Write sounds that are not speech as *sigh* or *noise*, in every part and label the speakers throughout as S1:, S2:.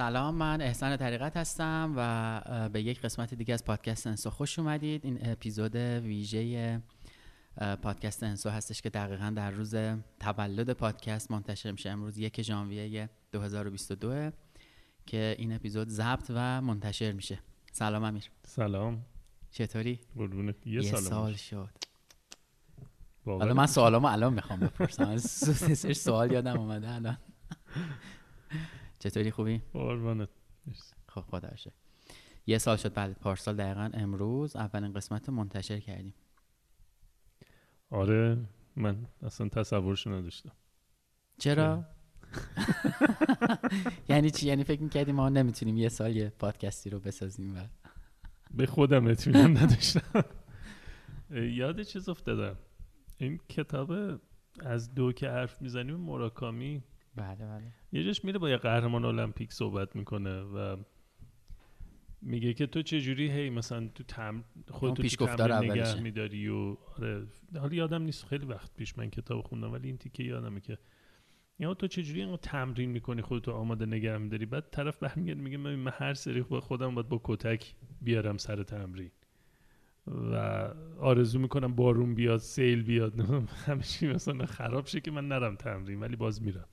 S1: سلام من احسان طریقت هستم و به یک قسمت دیگه از پادکست انسو خوش اومدید. این اپیزود ویژه پادکست انسو هستش که دقیقا در روز تولد پادکست منتشر میشه. امروز یک ژانویه 2022 که این اپیزود ضبط و منتشر میشه. سلام امیر.
S2: سلام.
S1: چطوری؟
S2: قربونت. یه,
S1: یه
S2: سال,
S1: شد. حالا من سوالامو الان می‌خوام بپرسم. *laughs* سوال یادم اومده الان. *laughs* چطوری خوبی؟
S2: قربونت
S1: خب خدا باشه یه سال شد بعد پارسال دقیقا امروز اولین قسمت رو منتشر کردیم.
S2: آره من اصلا تصورش نداشتم.
S1: چرا؟ *laughs* یعنی چی؟ یعنی فکر می‌کردیم ما نمی‌تونیم یه سال یه پادکستی رو بسازیم و
S2: به خودم اطمینان نداشتم. *laughs* یاد چیز افتادم. این کتاب از دو که حرف می‌زنیم مراکامی
S1: بله بله.
S2: یه جاش میره با یه قهرمان المپیک صحبت می‌کنه و میگه که تو چه جوری هی مثلا تو تم خودت تو
S1: پیشگفتار
S2: تمرین نگه. میداری و آره حالا یادم نیست خیلی وقت پیش من کتاب خوندم ولی این تیکه یادمه که یا تو چه جوری اینقدر تمرین می‌کنی خودتو آماده نگه میداری؟ بعد طرف برمیگرده میگه من من هر سری با خودم باید با کتک بیارم سر تمرین. و آرزو می‌کنم بارون بیاد سیل بیاد همه چی مثلا خراب شه که من نرم تمرین ولی باز میرم.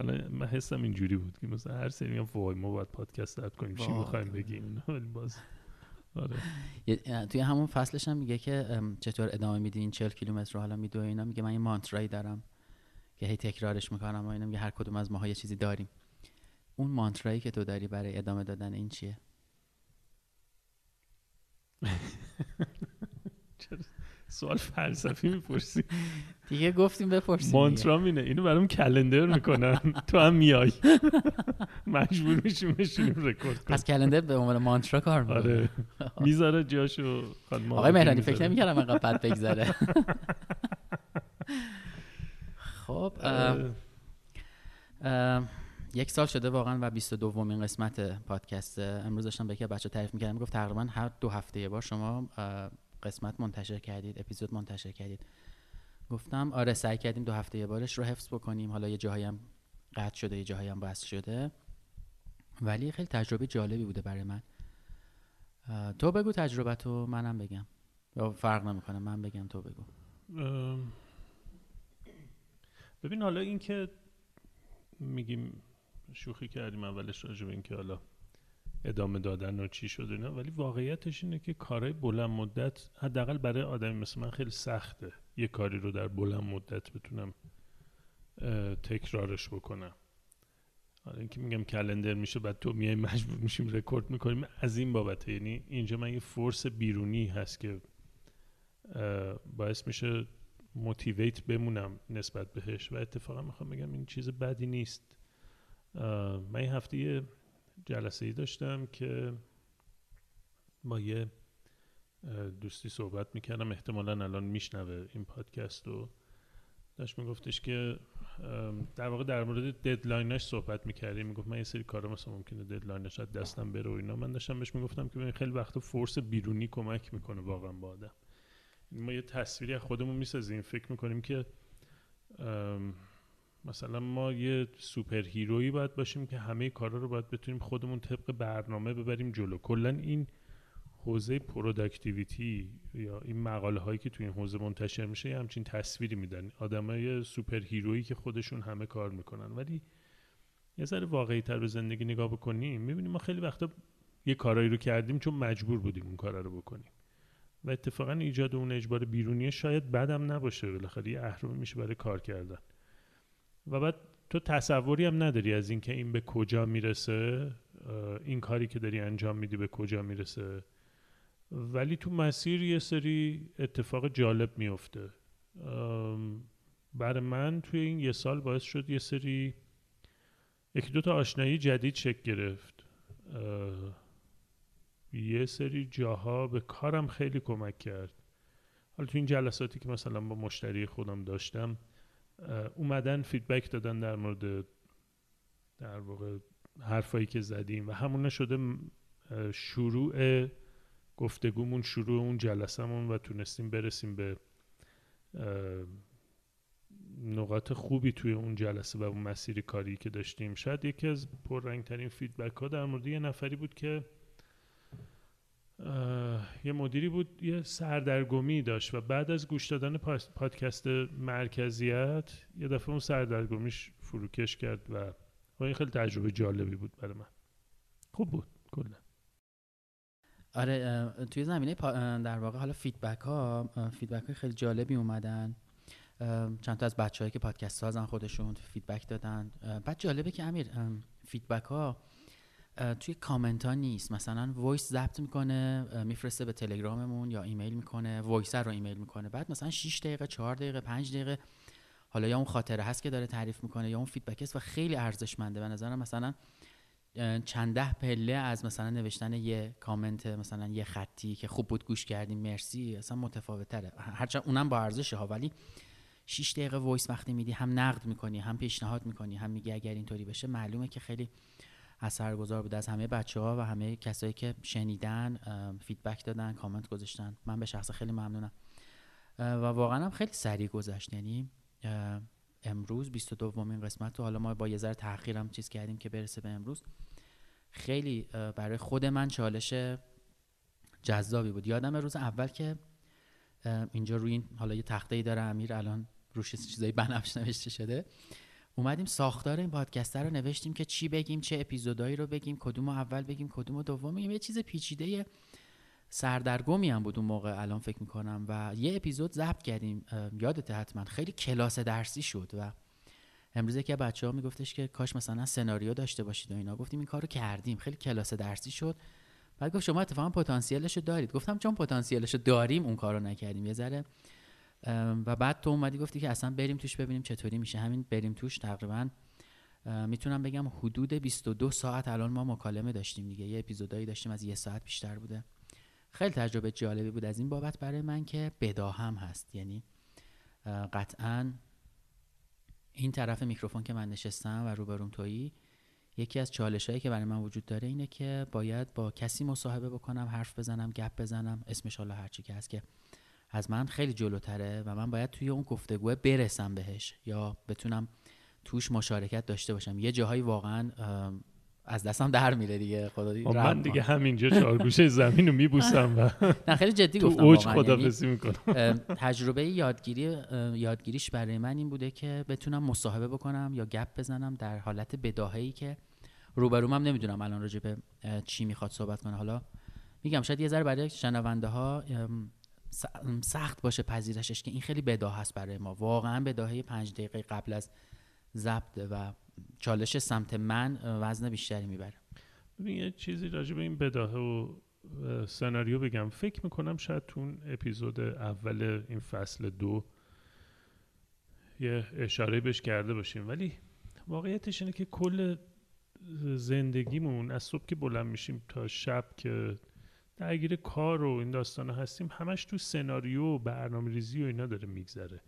S2: حالا من حسم اینجوری بود که مثلا هر سری میگم وای ما باید پادکست ضبط کنیم چی
S1: وای.
S2: می‌خوایم بگیم؟ ولی باز. آره.
S1: توی همون فصلش هم میگه که چطور ادامه میدی این 40 کیلومتر رو؟ حالا میدوی اینا میگه من یه مانترایی دارم که هی تکرارش می‌کنم و اینا میگه هر کدوم از ماها یه چیزی داریم. اون مانترایی که تو داری برای ادامه دادن این چیه؟ *laughs* *laughs*
S2: سوال فلسفی می‌پرسی.
S1: دیگه گفتیم بپرسیم دیگه.
S2: مانترام اینه. اینو برام کلندر می‌کنن. تو هم میای. مجبور میشیم بشینیم رکورد
S1: پس کلندر به عنوان مانترا کار می‌کنه.
S2: آره. *laughs* می‌ذاره جاشو خانم
S1: آقای مهرانی فکر. نمی‌کردم اینقدر بد بگذره. *laughs* خب ام، یک سال شده واقعا و 22 دومین قسمت پادکست امروز داشتم به یکی بچه تعریف می‌کردم. گفت تقریبا هر دو هفته یه بار شما قسمت منتشر کردید اپیزود منتشر کردید. گفتم آره سعی کردیم دو هفته یه بارش رو حفظ بکنیم. حالا یه جاهایی هم قطع شده یه جاهایی هم بس شده. ولی خیلی تجربه جالبی بوده برای من. تو بگو تجربه تو منم بگم. یا فرق نمی‌کنه من بگم تو بگو.
S2: ببین حالا این که میگیم شوخی کردیم اولش راجع به این که حالا ادامه دادن و چی شده اینا. ولی واقعیتش اینه که کارهای بلند مدت حداقل برای آدمی مثل من خیلی سخته یه کاری رو در بلند مدت بتونم تکرارش بکنم. حالا اینکه میگم کلندر میشه بعد تو میای مجبور میشیم رکورد می‌کنیم. از این بابته. یعنی اینجا من یه فورس بیرونی هست که باعث میشه motivate بمونم نسبت بهش. و اتفاقا می‌خوام بگم این چیز بدی نیست. من این هفته جلسه ای داشتم که با یه دوستی صحبت می‌کردم. احتمالا الان میشنوه این پادکست رو. داشت میگفتش که در واقع در مورد deadline ش صحبت می‌کردیم. می‌گفت من یه سری کارا مثلا ممکنه deadline ش از دستم بره و اینا. من داشتم بهش می‌گفتم که ببین خیلی وقتا force بیرونی کمک می‌کنه واقعا با آدم. ما یه تصویری از خودمون می‌سازیم. فکر می‌کنیم که مثلا ما یه superhero یی باید باشیم که همه کارا رو باید بتونیم خودمون طبق برنامه ببریم جلو. کلا این حوزه productivity یا این مقاله هایی که توی این حوزه منتشر میشه یه همچین تصویری میدن. آدمای superhero یی که خودشون همه کار می‌کنن. ولی یه ذره واقعی تر به زندگی نگاه بکنیم می‌بینیم ما خیلی وقتا یه کارایی رو کردیم چون مجبور بودیم اون کارا رو بکنیم. و اتفاقا ایجاد اون اجبار بیرونی شاید بدم نباشه. بالاخره یه اهرمی میشه برای کار کردن. و بعد تو تصوری هم نداری از اینکه این به کجا می‌رسه این کاری که داری انجام میدی به کجا می‌رسه. ولی تو مسیر یه سری اتفاق جالب میفته. برای من توی این یه سال باعث شد یه سری یکی دو تا آشنایی جدید شکل گرفت. یه سری جاها به کارم خیلی کمک کرد. حالا تو این جلساتی که مثلا با مشتری خودم داشتم اومدن فیدبک دادن در مورد در واقع حرفایی که زدیم و همونه شده شروع گفتگومون شروع اون جلسمون و تونستیم برسیم به نقاط خوبی توی اون جلسه و اون مسیر کاری که داشتیم. شاید یکی از پررنگترین feedback ها در مورد یه نفری بود که یه مدیری بود یه سردرگمی داشت و بعد از گوش دادن پادکست مرکزیت یه دفعه اون سردرگمیش فروکش کرد و این خیلی تجربه جالبی بود برای من. خوب بود کلا.
S1: آره توی زمینه در واقع حالا feedback ها feedback های خیلی جالبی اومدن. چند تا از بچه‌هایی که پادکست سازن خودشون feedback دادن. بعد جالبه که امیر feedback ها توی کامنت ها نیست. مثلا voice ضبط می‌کنه میفرسته به تلگراممون یا ایمیل می‌کنه voice رو ایمیل می‌کنه. بعد مثلا 6 دقیقه 4 دقیقه 5 دقیقه حالا یا اون خاطره هست که داره تعریف می‌کنه یا اون feedback است و خیلی ارزشمنده. به نظرم مثلا چند ده پله از مثلا نوشتن یه کامنت مثلا یه خطی که خوب بود گوش کردیم مرسی اصلا متفاوت تره هرچند اونم با ارزشه ها ولی 6 دقیقه voice وقتی میدی هم نقد می‌کنی هم پیشنهاد می‌کنی هم میگی اگر اینطوری بشه معلومه که خیلی اثرگذار بود از همه بچه ها و همه کسایی که شنیدن feedback دادن کامنت گذاشتن. من به شخصه خیلی ممنونم. و واقعا هم خیلی سریع گذشت. یعنی امروز 22 دومین قسمت رو حالا ما با یه ذره تاخیرم چیز کردیم که برسه به امروز. خیلی برای خود من چالش جذابی بود. یادم روز اول که اینجا روی این حالا یه تخته ای داره امیر الان روش چیزای بنفش نوشته شده. اومدیم ساختار این پادکست رو نوشتیم که چی بگیم چه اپیزودایی رو بگیم کدوم اول بگیم کدوم دوم بگیم. یه چیز پیچیده سردرگمی هم بود اون موقع الان فکر می‌کنم و یه اپیزود ضبط کردیم. یادت حتما. خیلی کلاس درسی شد و امروز که بچه ها میگفتش که کاش مثلا سناریو داشته باشید و اینا. گفتیم این کارو کردیم. خیلی کلاس درسی شد. بعد گفت شما اتفاقا پتانسیلش رو دارید. گفتم چون پتانسیلش رو داریم اون کارو نکردیم. یه ذره و بعد تو اومدی گفتی که اصلا بریم توش ببینیم چطوری میشه. همین بریم توش تقریبا می‌تونم بگم حدود 22 ساعت الان ما مکالمه داشتیم دیگه. یه اپیزودایی داشتیم از یه ساعت بیشتر بوده. خیلی تجربه جالبی بود. از این بابت برای من که بداهم هست. یعنی قطعا این طرف میکروفون که من نشستم و روبروم تویی یکی از چالش هایی که برای من وجود داره اینه که باید با کسی مصاحبه بکنم حرف بزنم گپ بزنم اسمش حالا هرچی که هست که از من خیلی جلوتره و من باید توی اون گفتگوه برسم بهش یا بتونم توش مشارکت داشته باشم. یه جاهایی واقعا از دستم در میره دیگه خدا
S2: خب من دیگه همینجا چهارگوشه زمین رو میبوسم و *laughs*
S1: نه خیلی جدی گفتم
S2: اوج خدافزی می‌کنم.
S1: تجربه یادگیری یادگیریش برای من این بوده که بتونم مصاحبه بکنم یا گپ بزنم در حالت بداهه‌ای که روبروم هم نمی‌دونم الان راجع به چی می‌خواد صحبت کنه. حالا میگم شاید یه ذره برای شنونده ها سخت باشه پذیرشش که این خیلی بداه است برای ما. واقعا بداهه پنج دقیقه قبل از ضبط و چالش سمت من وزن بیشتری می‌بره.
S2: ببین یه چیزی راجع به این بداهه و سناریو بگم. فکر می‌کنم شاید تو اپیزود اول این فصل دو یه اشاره بهش کرده باشیم. ولی واقعیتش اینه که کل زندگیمون از صبح که بلند میشیم تا شب که درگیر کار و این داستان هستیم همش تو سناریو و برنامه ریزی و اینا داره میگذره.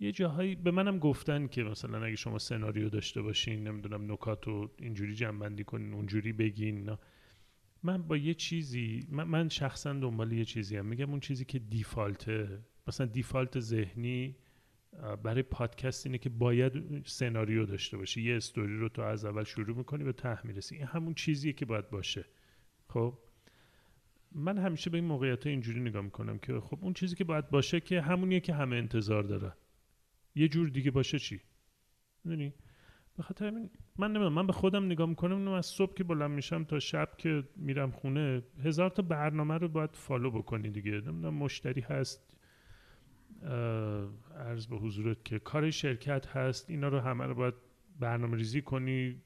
S2: یه جاهایی به منم گفتن که مثلا اگه شما سناریو داشته باشین نمی‌دونم نکات رو اینجوری جنبندی کنین اونجوری بگین من با یه چیزی من, من شخصا دنبال یه چیزی هم میگم اون چیزی که دیفالته مثلا دیفالت ذهنی برای پادکست اینه که باید سناریو داشته باشی. یه استوری رو تو از اول شروع می‌کنی به ته می‌رسی این همون چیزیه که باید باشه. خب؟ من همیشه به این موقعیت اینجوری نگاه می‌کنم که خب اون چیزی که باید باشه که همونیه که همه انتظار دارن یه جور دیگه باشه چی؟ می‌دونی؟ به خاطر من نمی‌دونم من به خودم نگاه می‌کنم از صبح که بلند میشم تا شب که میرم خونه هزار تا برنامه رو باید فالو بکنی دیگه. نمی‌دونم مشتری هست عرض به حضورت که کار شرکت هست اینا رو همه رو باید برنامه ریزی کنی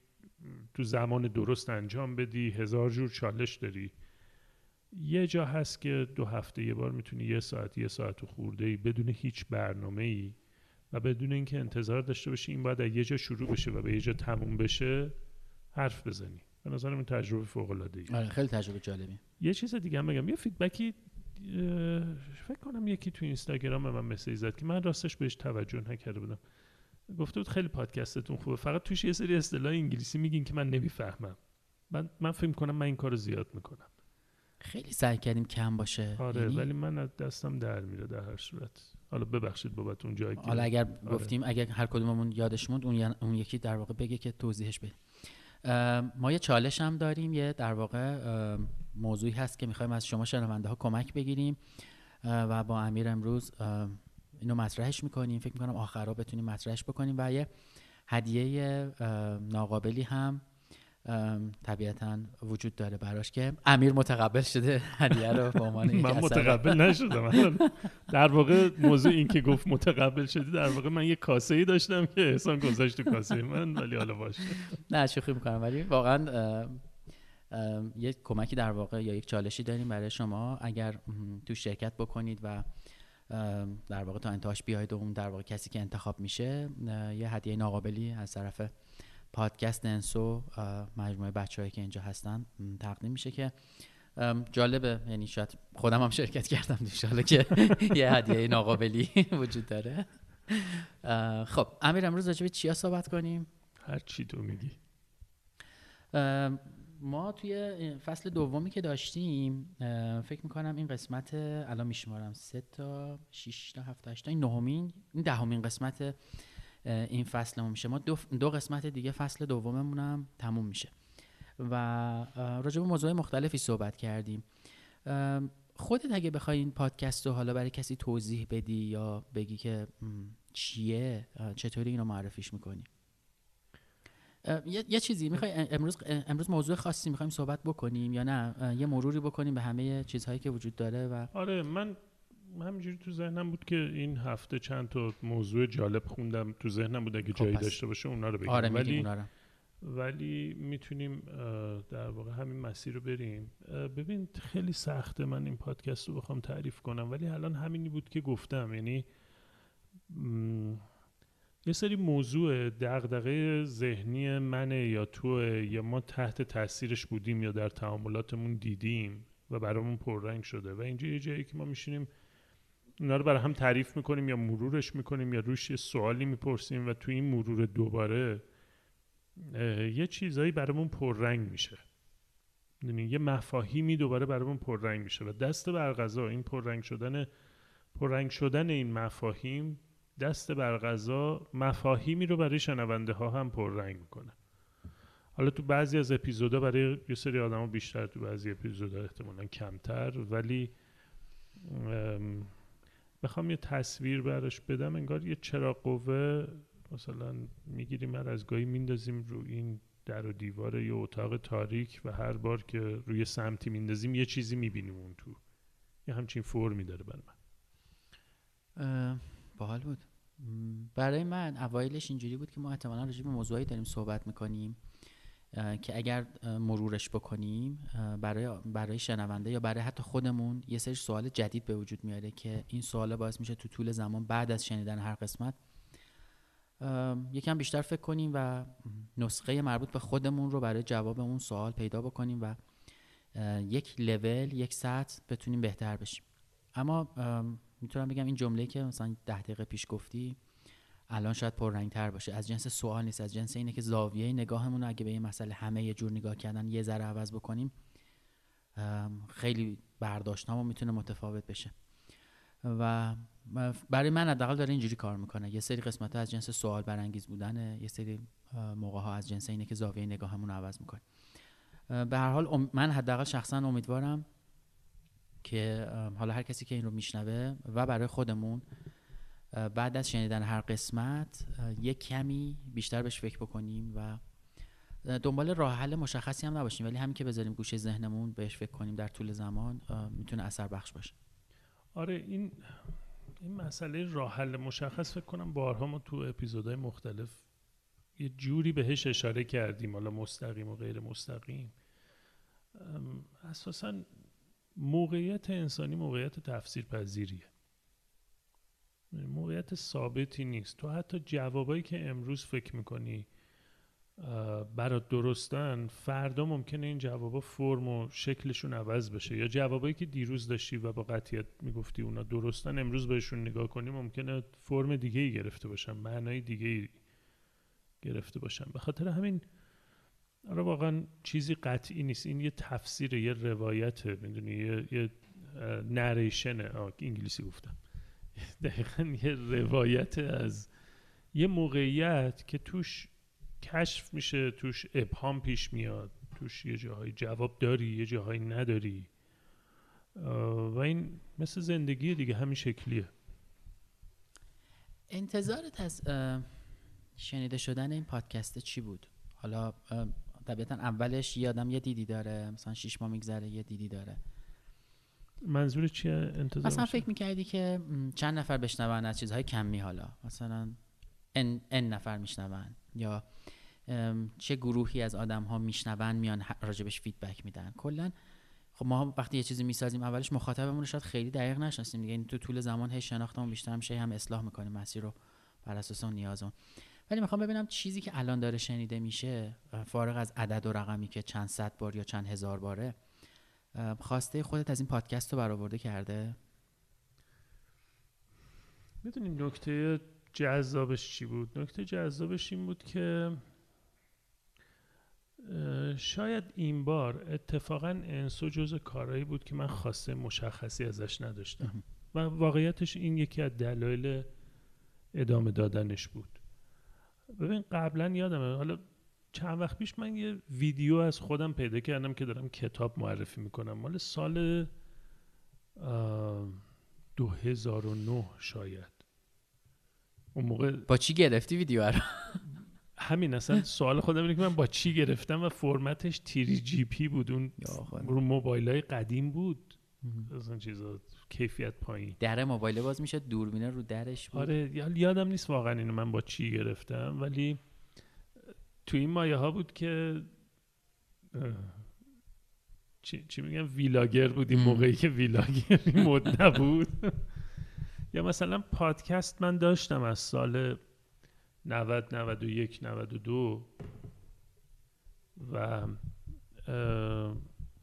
S2: تو زمان درست انجام بدی هزار جور چالش داری. یه جا هست که دو هفته یه بار می‌تونی یه ساعت یه ساعت و خورده ای بدون هیچ برنامه ای و بدون اینکه انتظار داشته باشی این باید یه جا شروع بشه و به یه جا تموم بشه حرف بزنی. به نظرم این تجربه فوق العاده ای
S1: آره خیلی تجربه جالبی.
S2: یه چیز دیگه هم بگم. یه فیدبکی فکر کنم یکی تو اینستاگرام من مسیج زد که من راستش بهش توجه نکرده بودم. گفته بود خیلی پادکستتون خوبه. فقط توش یه سری اصطلاح انگلیسی میگین که من نمی‌فهمم. من من فکر کنم من این کارو زیاد می‌کنم.
S1: خیلی سعی کردیم کم باشه.
S2: آره یعنی... ولی من از دستم در میره در هر صورت. حالا ببخشید بابت اون جایی
S1: حالا اگر آره. گفتیم اگر هر کدوممون یادش موند اون, اون یکی در واقع بگه که توضیحش بدیم ما یه چالش هم داریم یه در واقع موضوعی هست که می‌خوایم از شما شنونده ها کمک بگیریم. و با امیر امروز اینو مطرحش می‌کنیم. فکر می‌کنم آخرها بتونیم مطرحش بکنیم. و یه هدیه ناقابلی هم طبیعتا وجود داره براش که امیر متقبل شده. *laughs* هدیه رو به عنوان
S2: من متقبل نشدم. *laughs* در واقع موضوع این که گفت متقبل شدی در واقع من یه کاسه ای داشتم که احسان گذاشت تو کاسه من ولی حالا باشه
S1: نه شوخی می‌کنم. ولی واقعا یک کمکی در واقع یا یک چالشی داریم برای شما. اگر تو شرکت بکنید و در واقع تا انتهاش بیاید و اون در واقع کسی که انتخاب میشه یه هدیه ناقابلی از طرف پادکست انسو مجموعه بچههایی که اینجا هستن تقدیم میشه که جالبه. یعنی شاید خودم هم شرکت کردم دیشاله که *laughs* یه هدیه ناقابلی وجود داره. خب امیر امروز راجبه چیا صحبت کنیم؟
S2: هر چی تو میگی.
S1: ما توی فصل دومی که داشتیم فکر می‌کنم این قسمت الان میشمارم سه تا شش تا هفت هشت این نهمین این دهمین قسمت این فصلمون میشه. ما دو, دو قسمت دیگه فصل دوممون هم تموم میشه. و راجع به موضوع مختلفی صحبت کردیم. خودت اگه بخوای این پادکست رو حالا برای کسی توضیح بدی یا بگی که چیه چطوری اینو معرفیش می‌کنی؟ یه،, چیزی می‌خوای امروز امروز موضوع خاصی می‌خوایم صحبت بکنیم یا نه؟ یه مروری بکنیم به همه چیزهایی که وجود داره و
S2: آره من همینجوری تو ذهنم بود که این هفته چند تا موضوع جالب خوندم تو ذهنم بود اگه خب جایی داشته باشه اونا رو بگیم.
S1: آره
S2: ولی ولی می‌تونیم در واقع همین مسیر رو بریم. ببین خیلی سخته من این پادکست رو بخوام تعریف کنم ولی الان همینی بود که گفتم. یعنی یه سری موضوع دغدغه ذهنی منه یا توه یا ما تحت تاثیرش بودیم یا در تعاملاتمون دیدیم و برامون پررنگ شده. و اینجا یه جایی که ما میشینیم اونا رو برای هم تعریف می‌کنیم یا مرورش می‌کنیم یا روش یه سوالی می‌پرسیم و تو این مرور دوباره یه چیزایی برامون پررنگ میشه. یعنی یه مفاهیمی دوباره برامون پررنگ میشه و دست برغذا این پررنگ شدن پررنگ شدن این مفاهیم دست برغذا مفاهیمی رو برای شنونده ها هم پررنگ می‌کنه. حالا تو بعضی از اپیزودا برای یه سری آدم بیشتر تو بعضی اپیزودا احتمالا کمتر ولی بخوام یه تصویر براش بدم انگار یه چراغ قوه مثلا می‌گیریم هر از گاهی میندازیم رو این در و دیوار یه اتاق تاریک و هر بار که روی سمتی میندازیم یه چیزی می‌بینیم اون تو. یه همچین فرمی داره بر
S1: من. باحال بود. برای من اوایلش اینجوری بود که ما احتمالا راجع به موضوعی داریم صحبت می‌کنیم. که اگر مرورش بکنیم برای برای شنونده یا برای حتی خودمون یه سری سوال جدید به وجود میاره که این سوال باعث میشه تو طول زمان بعد از شنیدن هر قسمت یکم بیشتر فکر کنیم و نسخه مربوط به خودمون رو برای جواب اون سوال پیدا بکنیم و یک لول یک سطح بتونیم بهتر بشیم. اما می‌تونم بگم این جمله که مثلا ده دقیقه پیش گفتی الان شاید پررنگتر باشه. از جنس سوال نیست از جنس اینه که زاویه نگاهمون اگه به این مسئله همه یه جور نگاه کردن یه ذره عوض بکنیم خیلی برداشتامون می‌تونه متفاوت بشه. و برای من حداقل داره اینجوری کار می‌کنه. یه سری قسمت از جنس سوال برانگیز بودنه یه سری موقع ها از جنس اینه که زاویه نگاهمون عوض می‌کنه. به هر حال من حداقل شخصا امیدوارم که حالا هر کسی که این رو میشنوه و برای خودمون بعد از شنیدن هر قسمت یک کمی بیشتر بهش فکر بکنیم و دنبال راه حل مشخصی هم نباشیم ولی همین که بذاریم گوشه ذهنمون بهش فکر کنیم در طول زمان می‌تونه اثر بخش باشه.
S2: آره این این مسئله راه حل مشخص فکر کنم بارها ما تو اپیزودهای مختلف یه جوری بهش اشاره کردیم حالا مستقیم و غیر مستقیم. اساسا موقعیت انسانی موقعیت تفسیر پذیریه موقعیت ثابتی نیست. تو حتی جوابایی که امروز فکر می‌کنی برات درستن فردا ممکنه این جوابا فرم و شکلشون عوض بشه. یا جوابایی که دیروز داشتی و با قطعیت می‌گفتی اونا درستن امروز بهشون نگاه کنی ممکنه فرم دیگه ای گرفته باشن معنای دیگه ای گرفته باشن. به خاطر همین آره واقعا چیزی قطعی نیست. این یه تفسیر یه روایته می‌دونی؟ یه, یه نریشنه انگلیسی گفتم. *laughs* دقیقا یه روایت از یه موقعیت که توش کشف میشه توش ابهام پیش میاد توش یه جاهای جواب داری یه جاهایی نداری. و این مثل زندگی دیگه همین شکلیه.
S1: انتظارت از شنیده شدن این پادکست چی بود؟ حالا طبیعتا اولش یه آدم یه دیدی داره مثلا شیش ماه میگذره یه دیدی داره.
S2: منظور چیه انتظار
S1: مثلا فکر می‌کردی که چند نفر بشنون از چیزهای کمی حالا؟ مثلا ان, ان نفر میشنون یا چه گروهی از آدم ها میشنون میان راجبش فیدبک میدن؟ کلا خب ما وقتی یه چیزی می‌سازیم اولش مخاطبمون رو شاید خیلی دقیق نشناسیم دیگه. این تو طول زمان هی شناختمون بیشتر میشه هم اصلاح می‌کنیم مسیر رو بر اساس اون نیازون ولی می‌خوام ببینم چیزی که الان داره شنیده میشه فارغ از عدد و رقمی که چند صد بار یا چند هزار باره خواسته خودت از این پادکست رو برآورده کرده؟
S2: می‌دونی نکته جذابش چی بود؟ نکته جذابش این بود که شاید این بار اتفاقا انسو جز کارهایی بود که من خواسته مشخصی ازش نداشتم. و واقعیتش این یکی از دلایل ادامه دادنش بود. ببین قبلا یادمه حالا چند وقت پیش من یه ویدیو از خودم پیدا کردم که دارم کتاب معرفی می‌کنم. مال سال 2009 شاید. اون موقع
S1: با چی گرفتی ویدیو رو؟
S2: همین اصلا *laughs* سوال خودم اینه که من با چی گرفتم و فرمتش تیری جی پی بود. اون رو موبایل های قدیم بود. اصلا چیزا کیفیت پایین.
S1: در موبایل باز میشه دوربینه رو درش بود.
S2: آره یادم نیست واقعا اینو من با چی گرفتم ولی تو این مایه ها بود که چی, چی میگم ویلاگر بود. این موقعی که ویلاگر مد نبود. یا مثلا پادکست من داشتم از سال 90 91 92 و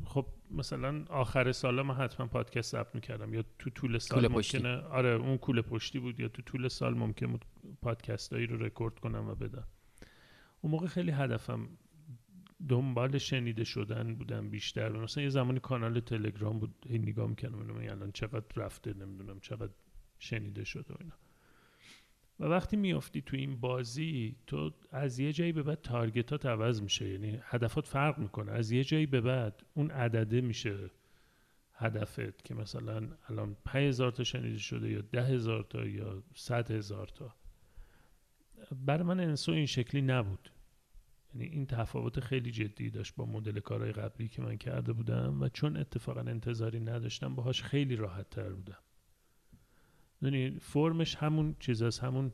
S2: خب مثلا آخر سال ما حتما پادکست ضبط می‌کردم. یا تو طول سال ممکنه آره اون کوله پشتی بود. یا تو طول سال ممکن بود پادکست هایی رو رکورد کنم و بدم. اون موقع خیلی هدفم دنبال شنیده شدن بودم بیشتر. مثلا یه زمانی کانال تلگرام بود این نگاه می‌کردم الان چقدر رفته نمی‌دونم چقدر شنیده شده و اینا. و وقتی میافتی تو این بازی تو از یه جایی به بعد target ات عوض میشه. یعنی هدفات فرق می‌کنه. از یه جایی به بعد اون عدده میشه هدفت که مثلا الان 5000 تا شنیده شده یا ده هزار تا یا صد هزار تا. برای من انسو این شکلی نبود. یعنی این تفاوت خیلی جدی داشت با مدل کارهای قبلی که من کرده بودم و چون اتفاقا انتظاری نداشتم باهاش خیلی راحت تر بودم. یعنی فرمش همون چیز است همون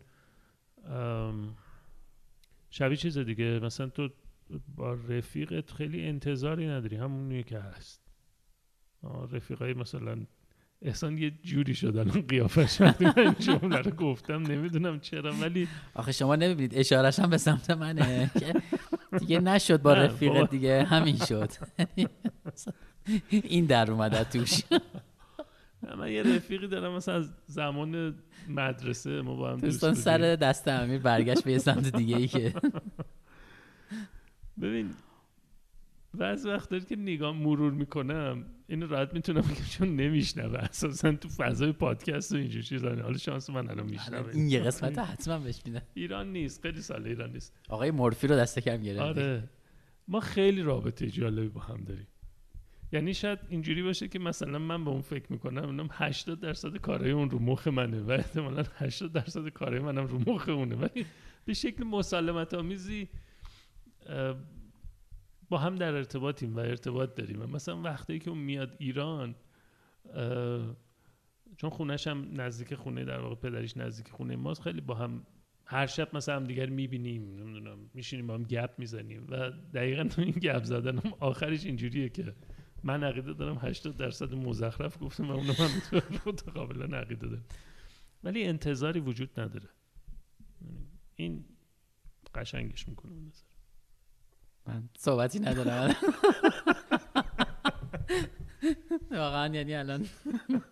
S2: شبیه چیز دیگه. مثلا تو با رفیقت خیلی انتظاری نداری همونیه که هست. رفیقای مثلا احسان یه جوری شد الان قیافش من جمله رو گفتم نمی‌دونم چرا ولی
S1: آخه شما نمی‌بینید اشارش هم به سمت منه. که دیگه نشد با رفیقت دیگه همین شد. این در اومده توش.
S2: من یه رفیقی دارم مثلا از زمان مدرسه ما با هم
S1: دوستان سر دست امیر برگشت به سمت دیگه ای که.
S2: ببین بعض وقت که نگاه مرور می‌کنم. اینو راحت می‌تونم بگم چون نمیشنوه. اساسا تو فضای پادکست و اینجور چیزا حالا شانس من الان میشنوه.
S1: این یه قسمت حتما بشنوه
S2: ایران نیست. خیلی سال ایران نیست.
S1: آقای مورفی رو دست کم گرفت
S2: آره. ما خیلی رابطه جالبی با هم داریم. یعنی شاید اینجوری باشه که مثلا من به اون فکر می‌کنم اونم 80 درصد کارهای اون رو مخ منه و احتمالا 80 درصد کارهای منم رو مخ اونه. ولی به شکل مسالمت آمیزی با هم در ارتباطیم و ارتباط داریم. و مثلا وقتی که اون میاد ایران چون خونش هم نزدیک خونه در واقع پدریش نزدیک خونه ماست خیلی با هم هر شب مثلا هم دیگر می‌بینیم نمی‌دونم میشینیم با هم گپ می‌زنیم. و دقیقا این گپ زدن هم آخرش اینجوریه که من عقیده دارم 80 درصد مزخرف گفتم و اونو من متقابلا عقیده دارم. ولی انتظاری وجود نداره. این قشنگش می‌کنه نظر.
S1: من صحبتی ندارم. *laughs* واقعا یعنی الان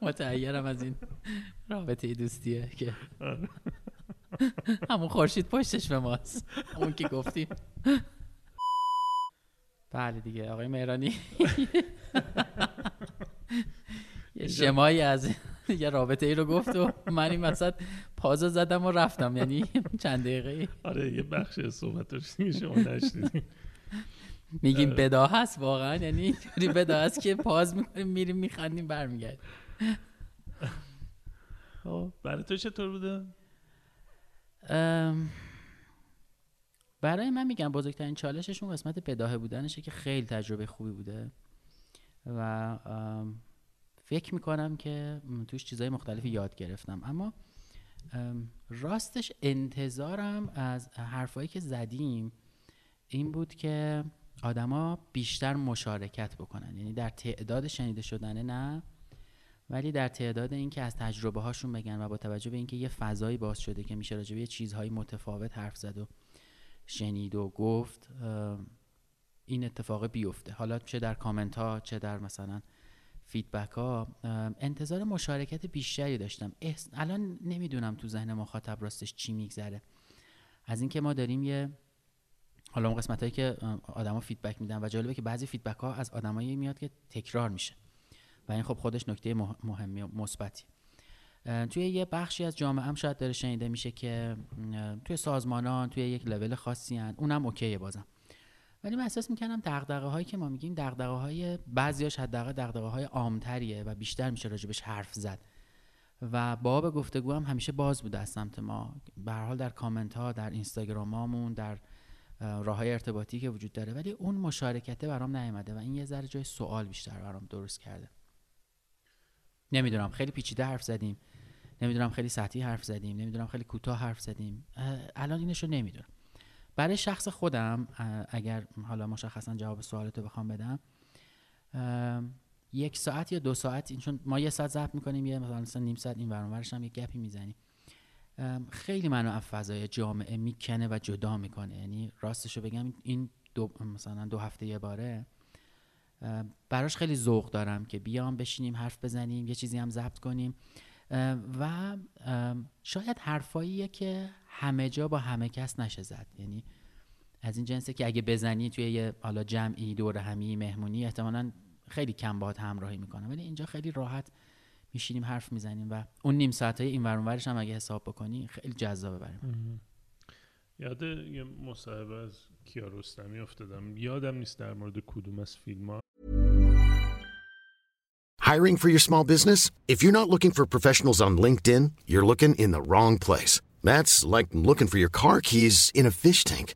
S1: متعیرم از این رابطه دوستیه که همون خورشید پشتش به ماست. اون که گفتیم. بله دیگه آقای مهرانی. یه شمایی از یه رابطه ای رو گفت و من این وسط پازو زدم و رفتم. یعنی چند دقیقه
S2: آره یه بخش صحبت رو شما نشنیدیم.
S1: میگیم بدا هست واقعا یعنی اینجوری بدا هست که پاز می‌کنیم میریم میخندیم برمیگردیم.
S2: خب برای تو چطور بوده؟
S1: برای من میگم بزرگترین چالششون قسمت بداهه بودنشه که خیلی تجربه خوبی بوده. و فکر می‌کنم که توش چیزهای مختلفی یاد گرفتم. اما راستش انتظارم از حرفایی که زدیم این بود که آدما بیشتر مشارکت بکنن. یعنی در تعداد شنیده شدنه نه ولی در تعداد اینکه از تجربه هاشون بگن و با توجه به اینکه یه فضایی باز شده که میشه راجع به چیزهای متفاوت حرف زد و شنید و گفت این اتفاق بیفته. حالا چه در کامنت ها چه در مثلا feedback ها انتظار مشارکت بیشتری داشتم. الان نمی‌دونم تو ذهن مخاطب راستش چی میگذره. از اینکه ما داریم یه حالا اون قسمت هایی که آدما feedback میدن و جالبه که بعضی feedback ها از آدمایی میاد که تکرار میشه. و این خب خودش نکته مهمی مثبتی. توی یه بخشی از جامعه هم شاید داره شنیده میشه که توی سازمانان توی یک لول خاصی هن. اونم اوکیه بازم. ولی من احساس می‌کنم دغدغه هایی که ما میگیم دغدغه های بعضیاش حداقل دغدغه های عامتریه و بیشتر میشه راجبش حرف زد. و باب گفتگو هم همیشه باز بوده از سمت ما. به حال در کامنت ها در اینستاگرامامون در راه های ارتباطی که وجود داره ولی اون مشارکته برام نیومده و این یه ذره جای سوال بیشتر برام درست کرده. نمی‌دونم خیلی پیچیده حرف زدیم. نمی‌دونم خیلی سطحی حرف زدیم. نمی‌دونم خیلی کوتاه حرف زدیم. الان اینشو نمی‌دونم. برای شخص خودم اگر حالا مشخصا جواب سوالتو بخوام بدم یک ساعت یا دو ساعت چون ما یه ساعت ضبط می‌کنیم یه مثلا نیم ساعت این ورانورش هم یه گپی می‌زنیم. خیلی منو از فضای جامعه می‌کنه و جدا می‌کنه. یعنی راستشو بگم این دو مثلا دو هفته یه باره براش خیلی ذوق دارم که بیام بشینیم حرف بزنیم یه چیزی هم ضبط کنیم. و شاید حرفاییه که همه جا با همه کس نشه زد. یعنی از این جنسه که اگه بزنی توی یه حالا جمعی دور همی مهمونی احتمالا خیلی کم باهات همراهی می‌کنه ولی اینجا خیلی راحت میشینیم حرف می‌زنیم و اون نیم ساعت های این ورانورش هم اگه حساب بکنی خیلی جذابه بریم
S2: یاد یه مصاحبه از کیارستمی افتادم یادم نیست در مورد کدوم از فیلم ها
S3: Hiring for your small business? If you're not looking for professionals on LinkedIn, you're looking in the wrong place. That's like looking for your car keys in a fish tank.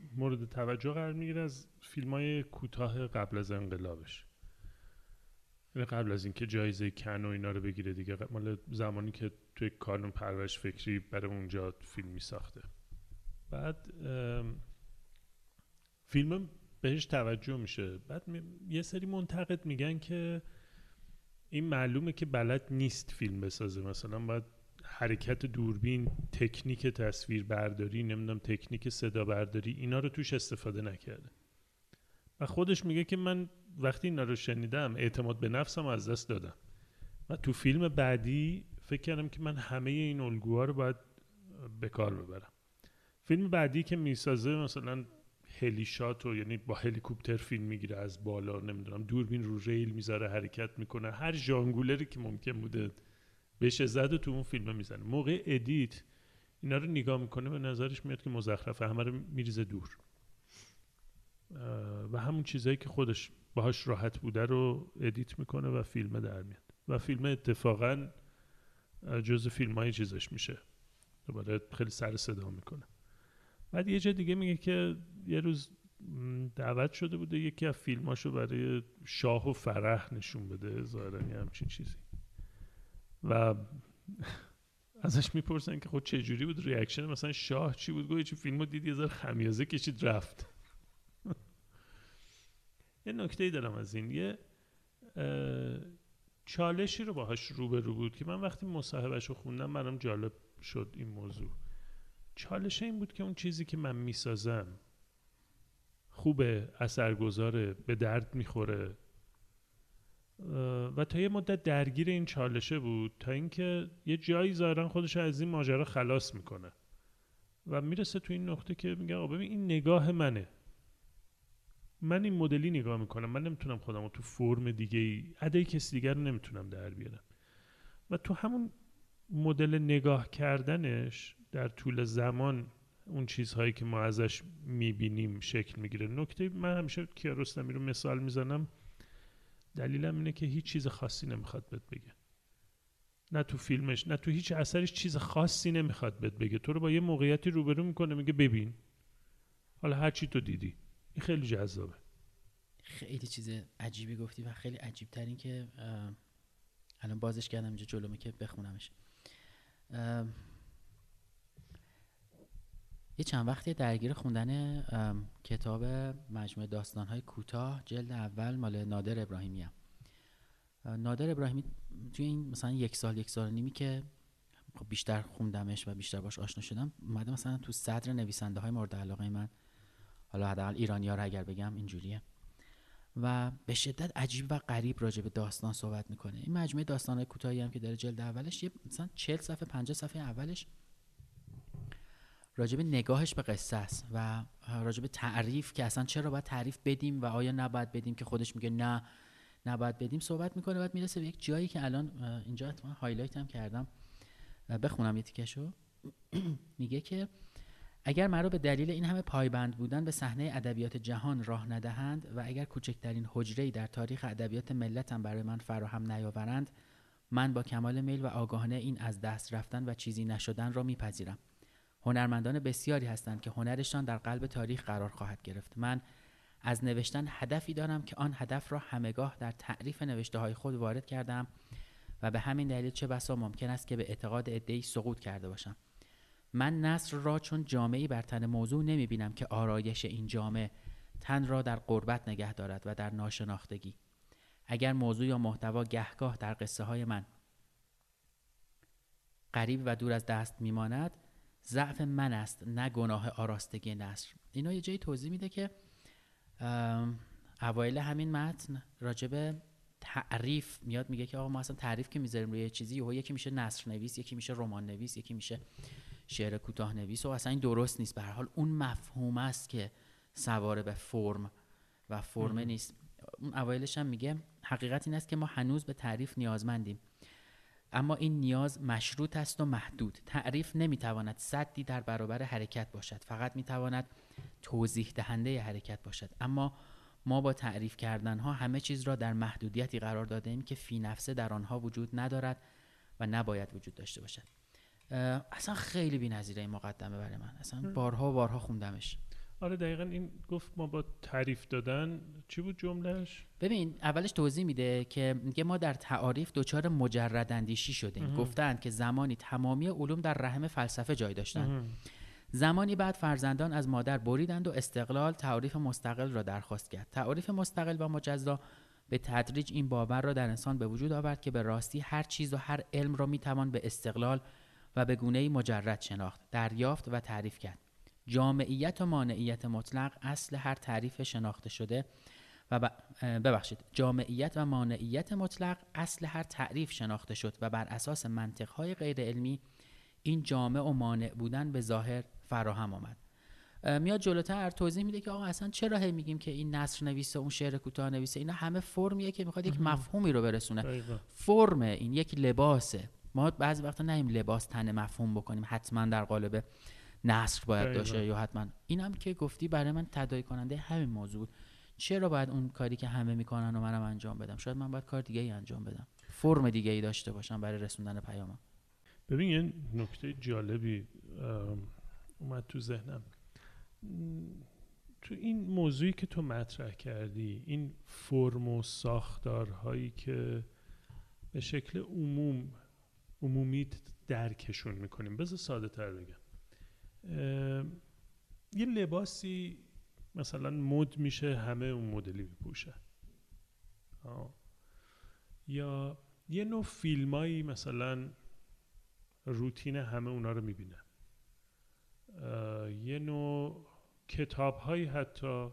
S2: مورد توجه قرار می‌گیره از فیلم های کوتاه قبل از انقلابش. یعنی قبل از اینکه جایزه کن و اینا رو بگیره دیگه مال زمانی که توی کانون پرورش فکری برای اونجا فیلم می ساخته. بعد فیلم بهش توجه میشه. بعد یه سری منتقد میگن که این معلومه که بلد نیست فیلم بسازه. مثلا باید حرکت دوربین تکنیک تصویر برداری نمی‌دونم تکنیک صدا برداری اینا رو توش استفاده نکرده. و خودش میگه که من وقتی اینا رو شنیدم اعتماد به نفسم از دست دادم. و تو فیلم بعدی فکر کردم که من همه این الگوها رو باید به کار ببرم. فیلم بعدی که می‌سازه مثلا helishot و یعنی با هلیکوپتر فیلم می‌گیره از بالا نمی‌دونم دوربین رو ریل می‌ذاره حرکت می‌کنه. هر ژانگولری که ممکن بوده بشه زد و تو اون فیلم می‌زنه. موقع edit اینا رو نگاه می‌کنه به نظرش میاد که مزخرفه همه رو میریزه دور. و همون چیزهایی که خودش باهاش راحت بوده رو edit می‌کنه و فیلم در میاد. و فیلم اتفاقا جز فیلم های چیزش میشه. دوباره خیلی سر صدا می‌کنه. بعد یه جا دیگه میگه که یه روز دعوت شده بوده یکی از فیلماشو برای شاه و فرح نشون بده ظاهرا همچین چیزی. و *laughs* ازش می‌پرسن که خود چه جوری بود ریاکشن مثلا شاه چی بود؟ گویا چی فیلمو دید یه ذره خمیازه کشید رفت. *laughs* یه نکته ای دارم از این. یه چالشی رو باهاش رو بود که من وقتی مصاحبهش رو خوندم برام جالب شد این موضوع. چالش این بود که اون چیزی که من می‌سازم خوبه اثرگذاره به درد می‌خوره. و تا یه مدت درگیر این چالشه بود تا اینکه یه جایی ظاهرا خودش از این ماجرا خلاص می‌کنه. و می‌رسه تو این نقطه که میگه آقا ببین این نگاه منه. من این مدلی نگاه می‌کنم. من نمی‌تونم خودم رو تو فرم دیگه ای ادای کسی دیگر رو نمی‌تونم در بیارم. و تو همون مدل نگاه کردنش در طول زمان اون چیزهایی که ما ازش می‌بینیم شکل می‌گیره. نکته من همیشه کیارستمی رو مثال می‌زنم. دلیلم اینه که هیچ چیز خاصی نمی‌خواد بهت بگه. نه تو فیلمش نه تو هیچ اثرش چیز خاصی نمی‌خواد بهت بگه. تو رو با یه موقعیتی روبرو می‌کنه میگه ببین حالا هر چی تو دیدی. این خیلی جذابه.
S1: خیلی چیز عجیبی گفتی و خیلی عجیب ترین که الان بازش کردم اینجا جلومه که بخونمش. یه چند وقتی درگیر خوندن کتاب مجموعه داستانهای کوتاه جلد اول مال نادر ابراهیمی هم. نادر ابراهیمی توی این مثلا یک سال یک سال نیمی که خب بیشتر خوندمش و بیشتر باش آشنا شدم اومده مثلا تو صدر نویسنده های مورد علاقه من. حالا حداقل ایرانی ها رو اگر بگم اینجوریه. و به شدت عجیب و غریب راجع به داستان صحبت می‌کنه. این مجموعه داستان های کوتاهی هم که داره جلد اولش یه مثلا 40 صفحه 50 صفحه اولش راجب نگاهش به قصه است و راجب تعریف که اصلا چرا باید تعریف بدیم و آیا نباید بدیم که خودش میگه نه نباید بدیم صحبت می‌کنه. بعد می‌رسه به یک جایی که الان اینجا اتفاقا هایلایت هم کردم. بخونم یه تیکشو *clears throat* میگه که اگر مرا به دلیل این همه پایبند بودن به صحنه ادبیات جهان راه ندهند و اگر کوچکترین حجره در تاریخ ادبیات ملتم برای من فراهم نیاورند من با کمال میل و آگاهانه این از دست رفتن و چیزی نشدن را میپذیرم. هنرمندان بسیاری هستند که هنرشان در قلب تاریخ قرار خواهد گرفت. من از نوشتن هدفی دارم که آن هدف را همگاه در تعریف نوشته های خود وارد کردم و به همین دلیل چه بسا ممکن است که به اعتقاد عدهای سقوط کرده باشم. من نصر را چون جامعی بر تن موضوع نمی بینم که آرایش این جامعه تن را در قربت نگه دارد و در ناشناختگی. اگر موضوع یا محتوا گهگاه در قصه های من قریب و دور از دست میماند ضعف من است نه گناه آراستگی نصر اینا یه جایی توضیح میده که اوایل همین متن راجب تعریف میاد میگه که آقا ما اصلا تعریف که می‌ذاریم روی چیزی یهو یکی میشه نصر نویس یکی میشه رمان نویس یکی میشه شعر کوتاه نویس و اصلا این درست نیست. به حال اون مفهوم است که سواره به فرم و فرم نیست. اون اوایلش هم میگه حقیقت این است که ما هنوز به تعریف نیازمندیم. اما این نیاز مشروط است و محدود. تعریف نمی‌تواند صدی در برابر حرکت باشد. فقط می‌تواند توضیح دهنده حرکت باشد. اما ما با تعریف کردن ها همه چیز را در محدودیتی قرار داده ایم که فی نفسه در آنها وجود ندارد و نباید وجود داشته باشد. اصلا خیلی بی‌نظیره این مقدمه برای من. اصلا بارها و بارها خوندمش.
S2: آره دقیقا این گفت ما با تعریف دادن چی بود جملهش
S1: ببین اولش توضیح میده که میگه ما در تعاریف دچار مجرد اندیشی شدیم. گفتند که زمانی تمامی علوم در رحم فلسفه جای داشتند زمانی بعد فرزندان از مادر بریدند و استقلال تعاریف مستقل را درخواست کرد. تعاریف مستقل و مجزا به تدریج این باور را در انسان به وجود آورد که به راستی هر چیز و هر علم را می‌توان به استقلال و به گونه مجرد شناخت دریافت و تعریف کرد. جامعیت و مانعیت مطلق اصل هر تعریف شناخته شده و ببخشید. جامعیت و مانعیت مطلق اصل هر تعریف شناخته شد و بر اساس منطقهای غیر علمی این جامع و مانع بودن به ظاهر فراهم آمد. میاد جلوتر توضیح میده که آقا اصلا چرا هی میگیم که این نصر نویسه اون شعر کوتاه نویسه اینا همه فرمیه که می‌خواد یک مفهومی رو برسونه. فرم این یک لباسه. ما بعضی وقتا نیم لباس تن مفهوم بکنیم حتما در قالب نصر باید باشه یا حتما. اینم که گفتی برای من تداعی کننده همین موضوع چرا باید اون کاری که همه می‌کنن و منم انجام بدم؟ شاید من باید کار دیگه ای انجام بدم. فرم دیگه ای داشته باشم برای رسوندن پیامم
S2: ببین یه نکته جالبی اومد تو ذهنم. تو این موضوعی که تو مطرح کردی این فرم و ساختارهایی که به شکل عموم عمومی درکشون می‌کنیم. بذار ساده تر بگم. یه لباسی مثلا مد میشه همه اون مدلی میپوشن یا یه نوع فیلمایی مثلا روتین همه اونا رو می‌بینن. یه نوع کتاب هایی حتی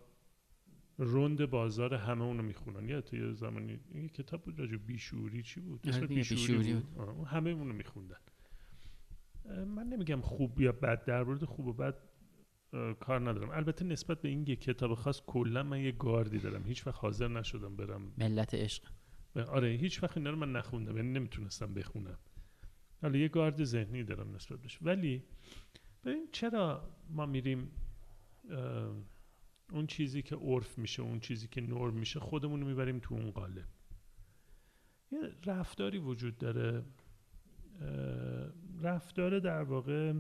S2: روند بازار همه اونو می‌خونن. یا تو یه زمانی یه کتاب بود راجع بیشوری چی بود؟ اسم بیشوری, بود, همه اونو میخوندن. من نمیگم خوب یا بد در مورد خوب و بد کار ندارم. البته نسبت به این یه کتاب خاص کلا من یه گاردی دارم. هیچ وقت حاضر نشدم برم.
S1: ملت عشق.
S2: آره هیچ وقت اینا رو من نخوندم یعنی نمی‌تونستم بخونم. حالا یه گارد ذهنی دارم نسبت بهش. ولی ببین چرا ما میریم اون چیزی که عرف میشه اون چیزی که نرم میشه خودمون رو می‌بریم تو اون قالب. یه رفتاری وجود داره رفتار در واقع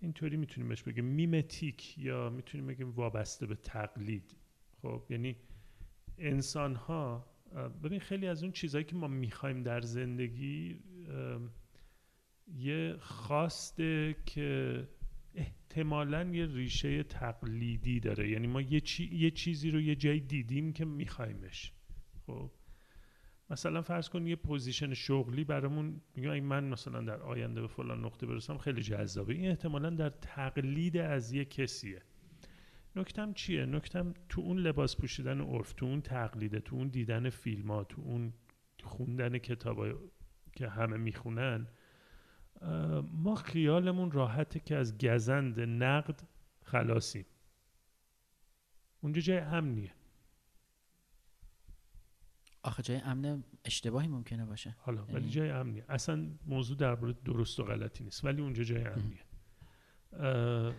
S2: اینطوری می‌تونیم بهش بگیم میمتیک یا می‌تونیم بگیم وابسته به تقلید. خب یعنی انسان ها ببین خیلی از اون چیزهایی که ما می‌خوایم در زندگی یه خواسته که احتمالا یه ریشه تقلیدی داره. یعنی ما یه, چی، یه چیزی رو یه جایی دیدیم که میخوایمش. خب مثلا فرض کن یه پوزیشن شغلی برامون میگم اگه من مثلا در آینده به فلان نقطه برسم خیلی جذابه. این احتمالا در تقلید از یه کسیه. نکتم چیه؟ نکتم تو اون لباس پوشیدن عرف تو اون تقلیده تو اون دیدن فیلم ها تو اون خوندن کتاب که همه می‌خونن ما خیالمون راحته که از گزند نقد خلاصیم. اونجا جای امنیه.
S1: آخه جای امن اشتباهی ممکنه باشه.
S2: حالا ولی یعنی جای امنیه. اصلا موضوع در مورد درست و غلطی نیست ولی اونجا جای امنیه.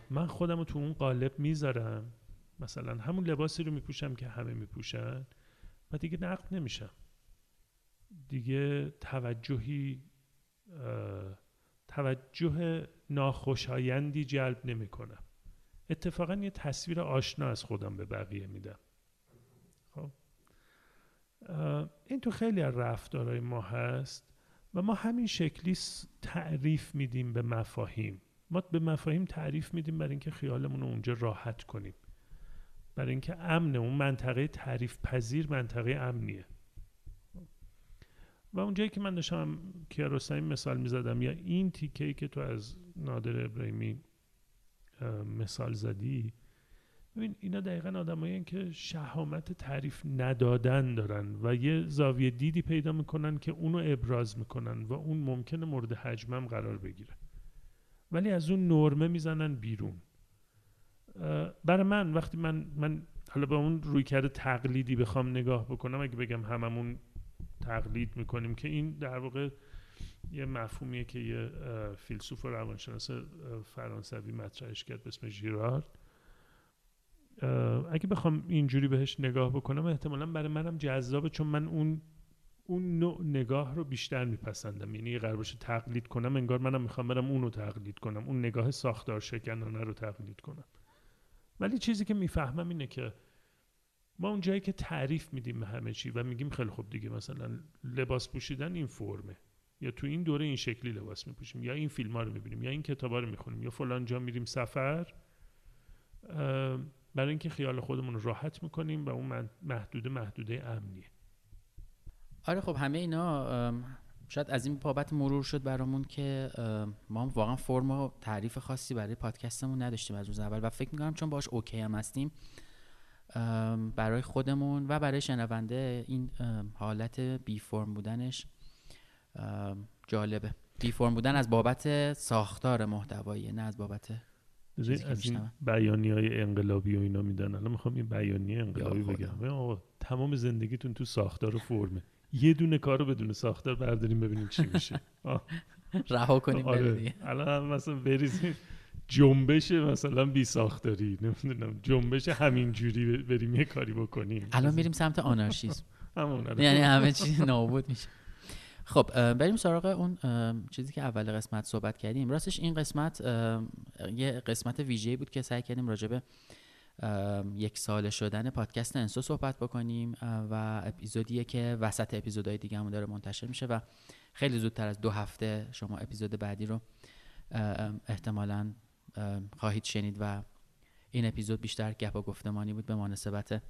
S2: من خودم رو تو اون قالب می‌ذارم. مثلا همون لباسی رو میپوشم که همه میپوشن و دیگه نقد نمیشم. دیگه توجهی توجه ناخوشایندی جلب نمی کنم اتفاقا یه تصویر آشنا از خودم به بقیه میدم. این تو خیلی از رفتارهای ما هست و ما همین شکلی تعریف میدیم به مفاهیم. ما به مفاهیم تعریف میدیم برای اینکه خیالمون رو اونجا راحت کنیم. برای اینکه امن اون منطقه تعریف پذیر منطقه امنیه. و اونجایی که من داشتم کیارستمی مثال می‌زدم یا این تیکه که تو از نادر ابراهیمی مثال زدی ببین اینا دقیقا آدمایی که شهامت تعریف ندادن دارن و یه زاویه دیدی پیدا می‌کنن که اونو ابراز می‌کنن و اون ممکنه مورد حجمم قرار بگیره. ولی از اون نرمه می‌زنن بیرون. برای من وقتی من من حالا به اون روی کرده تقلیدی بخوام نگاه بکنم اگه بگم هممون تقلید می‌کنیم که این در واقع یه مفهومیه که یه فیلسوف و روانشناس فرانسوی مطرحش کرد به اسم ژیرارد. اگه بخوام اینجوری بهش نگاه بکنم احتمالا برای منم جذابه چون من اون اون نوع نگاه رو بیشتر میپسندم. یعنی قرار باشه تقلید کنم انگار منم می‌خوام برم اون رو تقلید کنم. اون نگاه ساختار شکنانه رو تقلید کنم. ولی چیزی که می‌فهمم اینه که ما اون جایی که تعریف میدیم به همه چی و میگیم خیلی خوب دیگه مثلا لباس پوشیدن این فرمه. یا تو این دوره این شکلی لباس میپوشیم یا این فیلم ها رو می‌بینیم یا این کتاب ها رو می‌خونیم یا فلان جا میریم سفر برای اینکه خیال خودمون رو راحت می‌کنیم و اون محدوده محدوده امنیه.
S1: آره خب همه اینا شاید از این بابت مرور شد برامون که ما واقعا فرم و تعریف خاصی برای پادکستمون نداشتیم از روز اول و فکر می‌کنم چون باش اوکی هم هستیم برای خودمون و برای شنونده این حالت بی فرم بودنش جالبه. بی فرم بودن از بابت ساختار محتوایی نه از بابت
S2: از این بیانی های انقلابی و اینا میدن. الان می‌خوام این بیانی انقلابی بگم. تمام زندگیتون تو ساختار و فرمه. یه دونه کارو بدون ساختار برداریم ببینیم چی میشه. *laughs*
S1: رها کنیم
S2: آره. الان مثلا بریزیم. جنبش مثلا بی ساختاری. نمی‌دونم. جنبش همین جوری بریم یه کاری بکنیم.
S1: الان میریم سمت آنارشیسم یعنی همه چیز نابود میشه. خب بریم سراغ اون چیزی که اول قسمت صحبت کردیم. راستش این قسمت یه قسمت ویژه بود که سعی کردیم راجبه یک سال شدن پادکست انسو صحبت بکنیم و اپیزودیه که وسط اپیزودهای دیگه همون داره منتشر میشه و خیلی زودتر از دو هفته شما اپیزود بعدی رو احتمالا خواهید شنید و این اپیزود بیشتر گپ و گفتمانی بود به مناسبت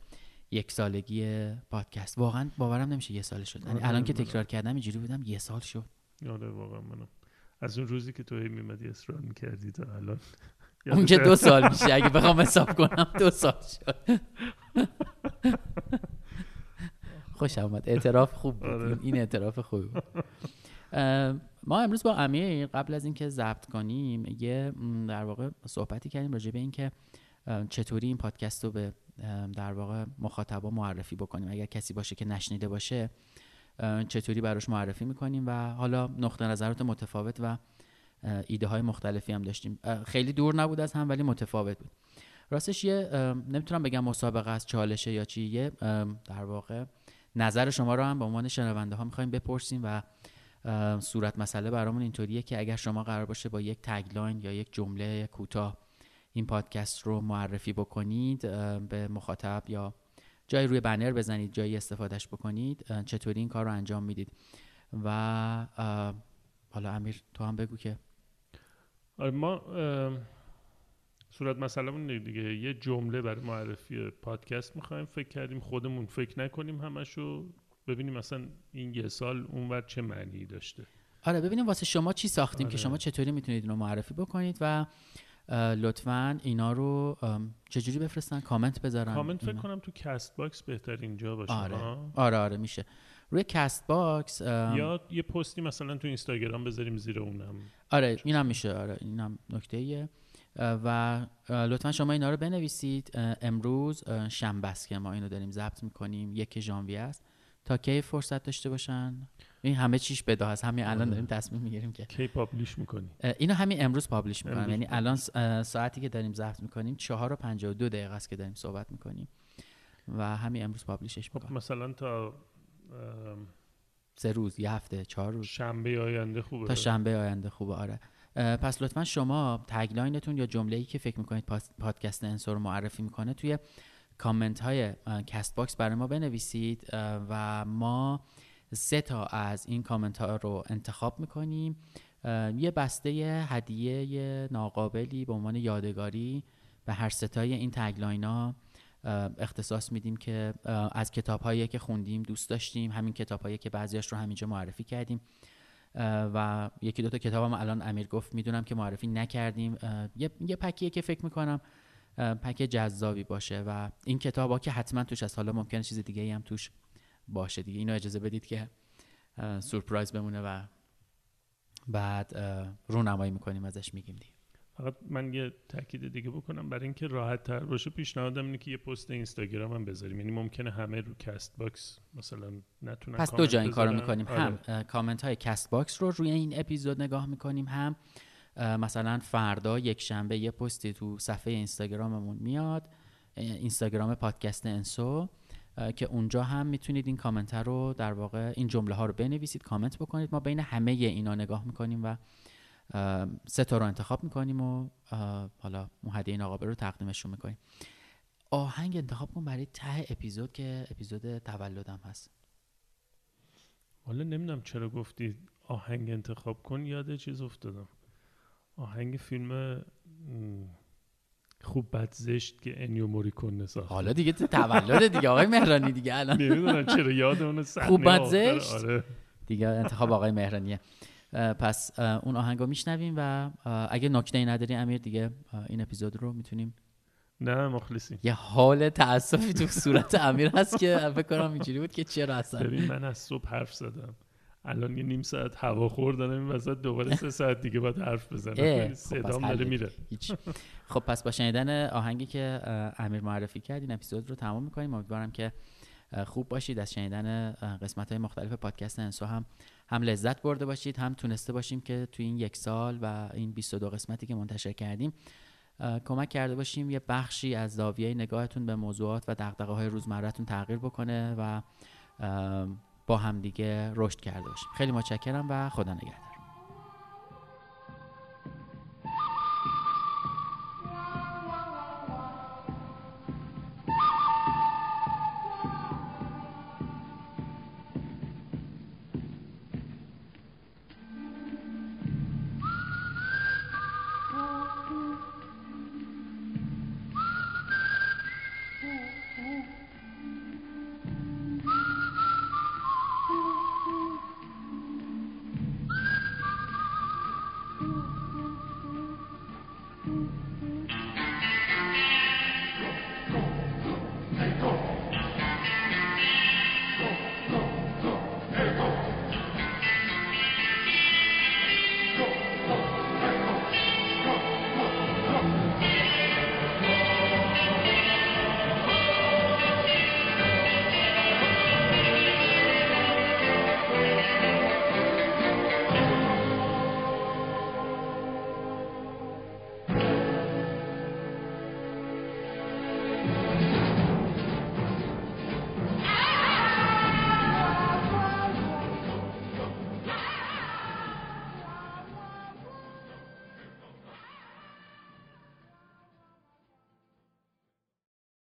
S1: یک سالگی پادکست. واقعا باورم نمیشه یه سال شد. یعنی الان که تکرار کردم اینجوری بودم یه سال شد.
S2: آره واقعا منم. از اون روزی که تو هی میمدی اصرار می‌کردی تا الان؟ *laughs*
S1: اون که دو سال میشه. اگه بخوام حساب کنم دو سال شد. *laughs* خوش آمد اعتراف خوب بود. آره. این اعتراف خوب بود. ما امروز با امیر قبل از اینکه ضبط کنیم یه در واقع صحبتی کردیم راجع به اینکه چطوری این پادکست رو به در واقع مخاطبا معرفی بکنیم. اگر کسی باشه که نشنیده باشه چطوری براش معرفی می‌کنیم و حالا نقطه نظرات متفاوت و ایده های مختلفی هم داشتیم. خیلی دور نبود از هم ولی متفاوت بود. راستش یه نمی‌تونم بگم مسابقه از چالشه یا چی یه در واقع نظر شما رو هم به عنوان شنونده ها می‌خوایم بپرسیم و صورت مسئله برامون اینطوریه که اگر شما قرار باشه با یک تگلاین یا یک جمله کوتاه این پادکست رو معرفی بکنید به مخاطب یا جای روی بنر بزنید جایی استفادهش بکنید چطوری این کار رو انجام می‌دید. و حالا امیر تو هم بگو که.
S2: آره ما صورت مسئله دیگه. یه جمله برای معرفی پادکست می‌خوایم فکر کردیم خودمون فکر نکنیم همشو. ببینیم مثلا این یه سال اونور چه معنی داشته.
S1: آره ببینیم واسه شما چی ساختیم که آره. شما چطوری می‌تونید اینو معرفی بکنید و لطفا اینا رو چجوری بفرستن؟ کامنت بذارن.
S2: کامنت فکر کنم تو Castbox بهترین جا باشه
S1: آره. آره آره میشه. روی Castbox
S2: یا یه پستی مثلا تو اینستاگرام بذاریم زیر اونم.
S1: آره اینم میشه. آره اینم نکته ایه. و لطفا شما اینا رو بنویسید. امروز شنبه است که ما اینو داریم ضبط می‌کنیم. یک ژانویه است. تا کی فرصت داشته باشن؟ این همه چیش بده هست. همین الان. داریم تصمیم می‌گیریم که
S2: کی publish می‌کنی؟
S1: اینو همین امروز publish می‌کنم. یعنی الان ساعتی که داریم ضبط می‌کنیم 4 و 52 دقیقه است که داریم صحبت می‌کنیم. و همین امروز publish ش
S2: خب مثلا تا
S1: سه روز یه هفته چهار روز.
S2: شنبه آینده خوبه.
S1: تا شنبه آینده خوبه آره. پس لطفا شما tagline تون یا جمله‌ای که فکر می‌کنید پادکست انسو رو معرفی می‌کنه توی کامنت های Castbox برای ما بنویسید. و ما سه تا از این کامنت ها رو انتخاب می‌کنیم. یه بسته هدیه ناقابلی به عنوان یادگاری به هر ستای این تگلاین ها اختصاص میدیم که از کتاب هایی که خوندیم دوست داشتیم همین کتاب هایی که بعضیاش رو همینجا معرفی کردیم. و یکی دوتا کتاب هم الان امیر گفت می‌دونم که معرفی نکردیم. یه, یه پکیه که فکر می‌کنم پک جذابی باشه و این کتاب ها که حتما توش از حالا ممکنه چیز دیگه هم توش باشه دیگه. اینو اجازه بدید که سورپرایز بمونه و بعد رونمایی می‌کنیم ازش میگیم دیگه.
S2: فقط من یه تاکید دیگه بکنم. برای اینکه راحت تر باشه پیشنهادم اینه که یه پست اینستاگرام هم بذاریم. یعنی ممکنه همه رو Castbox مثلا نتونن
S1: پس دو جا این کارو می‌کنیم. آره. هم کامنت های Castbox رو روی این اپیزود نگاه می‌کنیم هم مثلا فردا یک شنبه یه پستی تو صفحه اینستاگراممون میاد اینستاگرام پادکست انسو. که اونجا هم می‌تونید این کامنت رو در واقع این جمله ها رو بنویسید کامنت بکنید. ما بین همه اینا نگاه می‌کنیم و سه تا رو انتخاب می‌کنیم و حالا هدیه این آقا رو تقدیمشون می‌کنیم. آهنگ انتخاب کن برای ته اپیزود که اپیزود تولدم هست.
S2: حالا نمی‌دونم چرا گفتی آهنگ انتخاب کن یاد چیز افتادم. آهنگ فیلم خوب بد زشت که انیو موریکون ساخته
S1: حالا دیگه تولد دیگه آقای مهرانی دیگه الان.
S2: نمی‌دونم چرا یاد اون
S1: خوب بد زشت؟
S2: آره.
S1: دیگه انتخاب آقای مهرانیه. پس اون آهنگو میشنویم و اگه نکته ای نداری امیر دیگه این اپیزود رو می‌تونیم.
S2: نه مخلصی
S1: یه حال تاسفی تو صورت امیر هست که فکر کنم اینجوری بود که چرا اصلا؟
S2: ببین من از صبح حرف زدم. الان یه نیم ساعت هوا خوردن این وسط دوباره سه ساعت دیگه باید حرف بزنم. یعنی
S1: خب
S2: صدام داره میره.
S1: خب پس با شنیدن آهنگی که امیر معرفی کرد این اپیزود رو تمام می‌کنیم. امیدوارم که خوب باشید. از شنیدن قسمت های مختلف پادکست انسو هم هم لذت برده باشید هم تونسته باشیم که تو این یک سال و این 22 قسمتی که منتشر کردیم کمک کرده باشیم یه بخشی از زاویه نگاهتون به موضوعات و دقدقه های روزمرتون تغییر بکنه و با همدیگه رشد کرده باشیم. خیلی متشکرم و خدا نگهدار.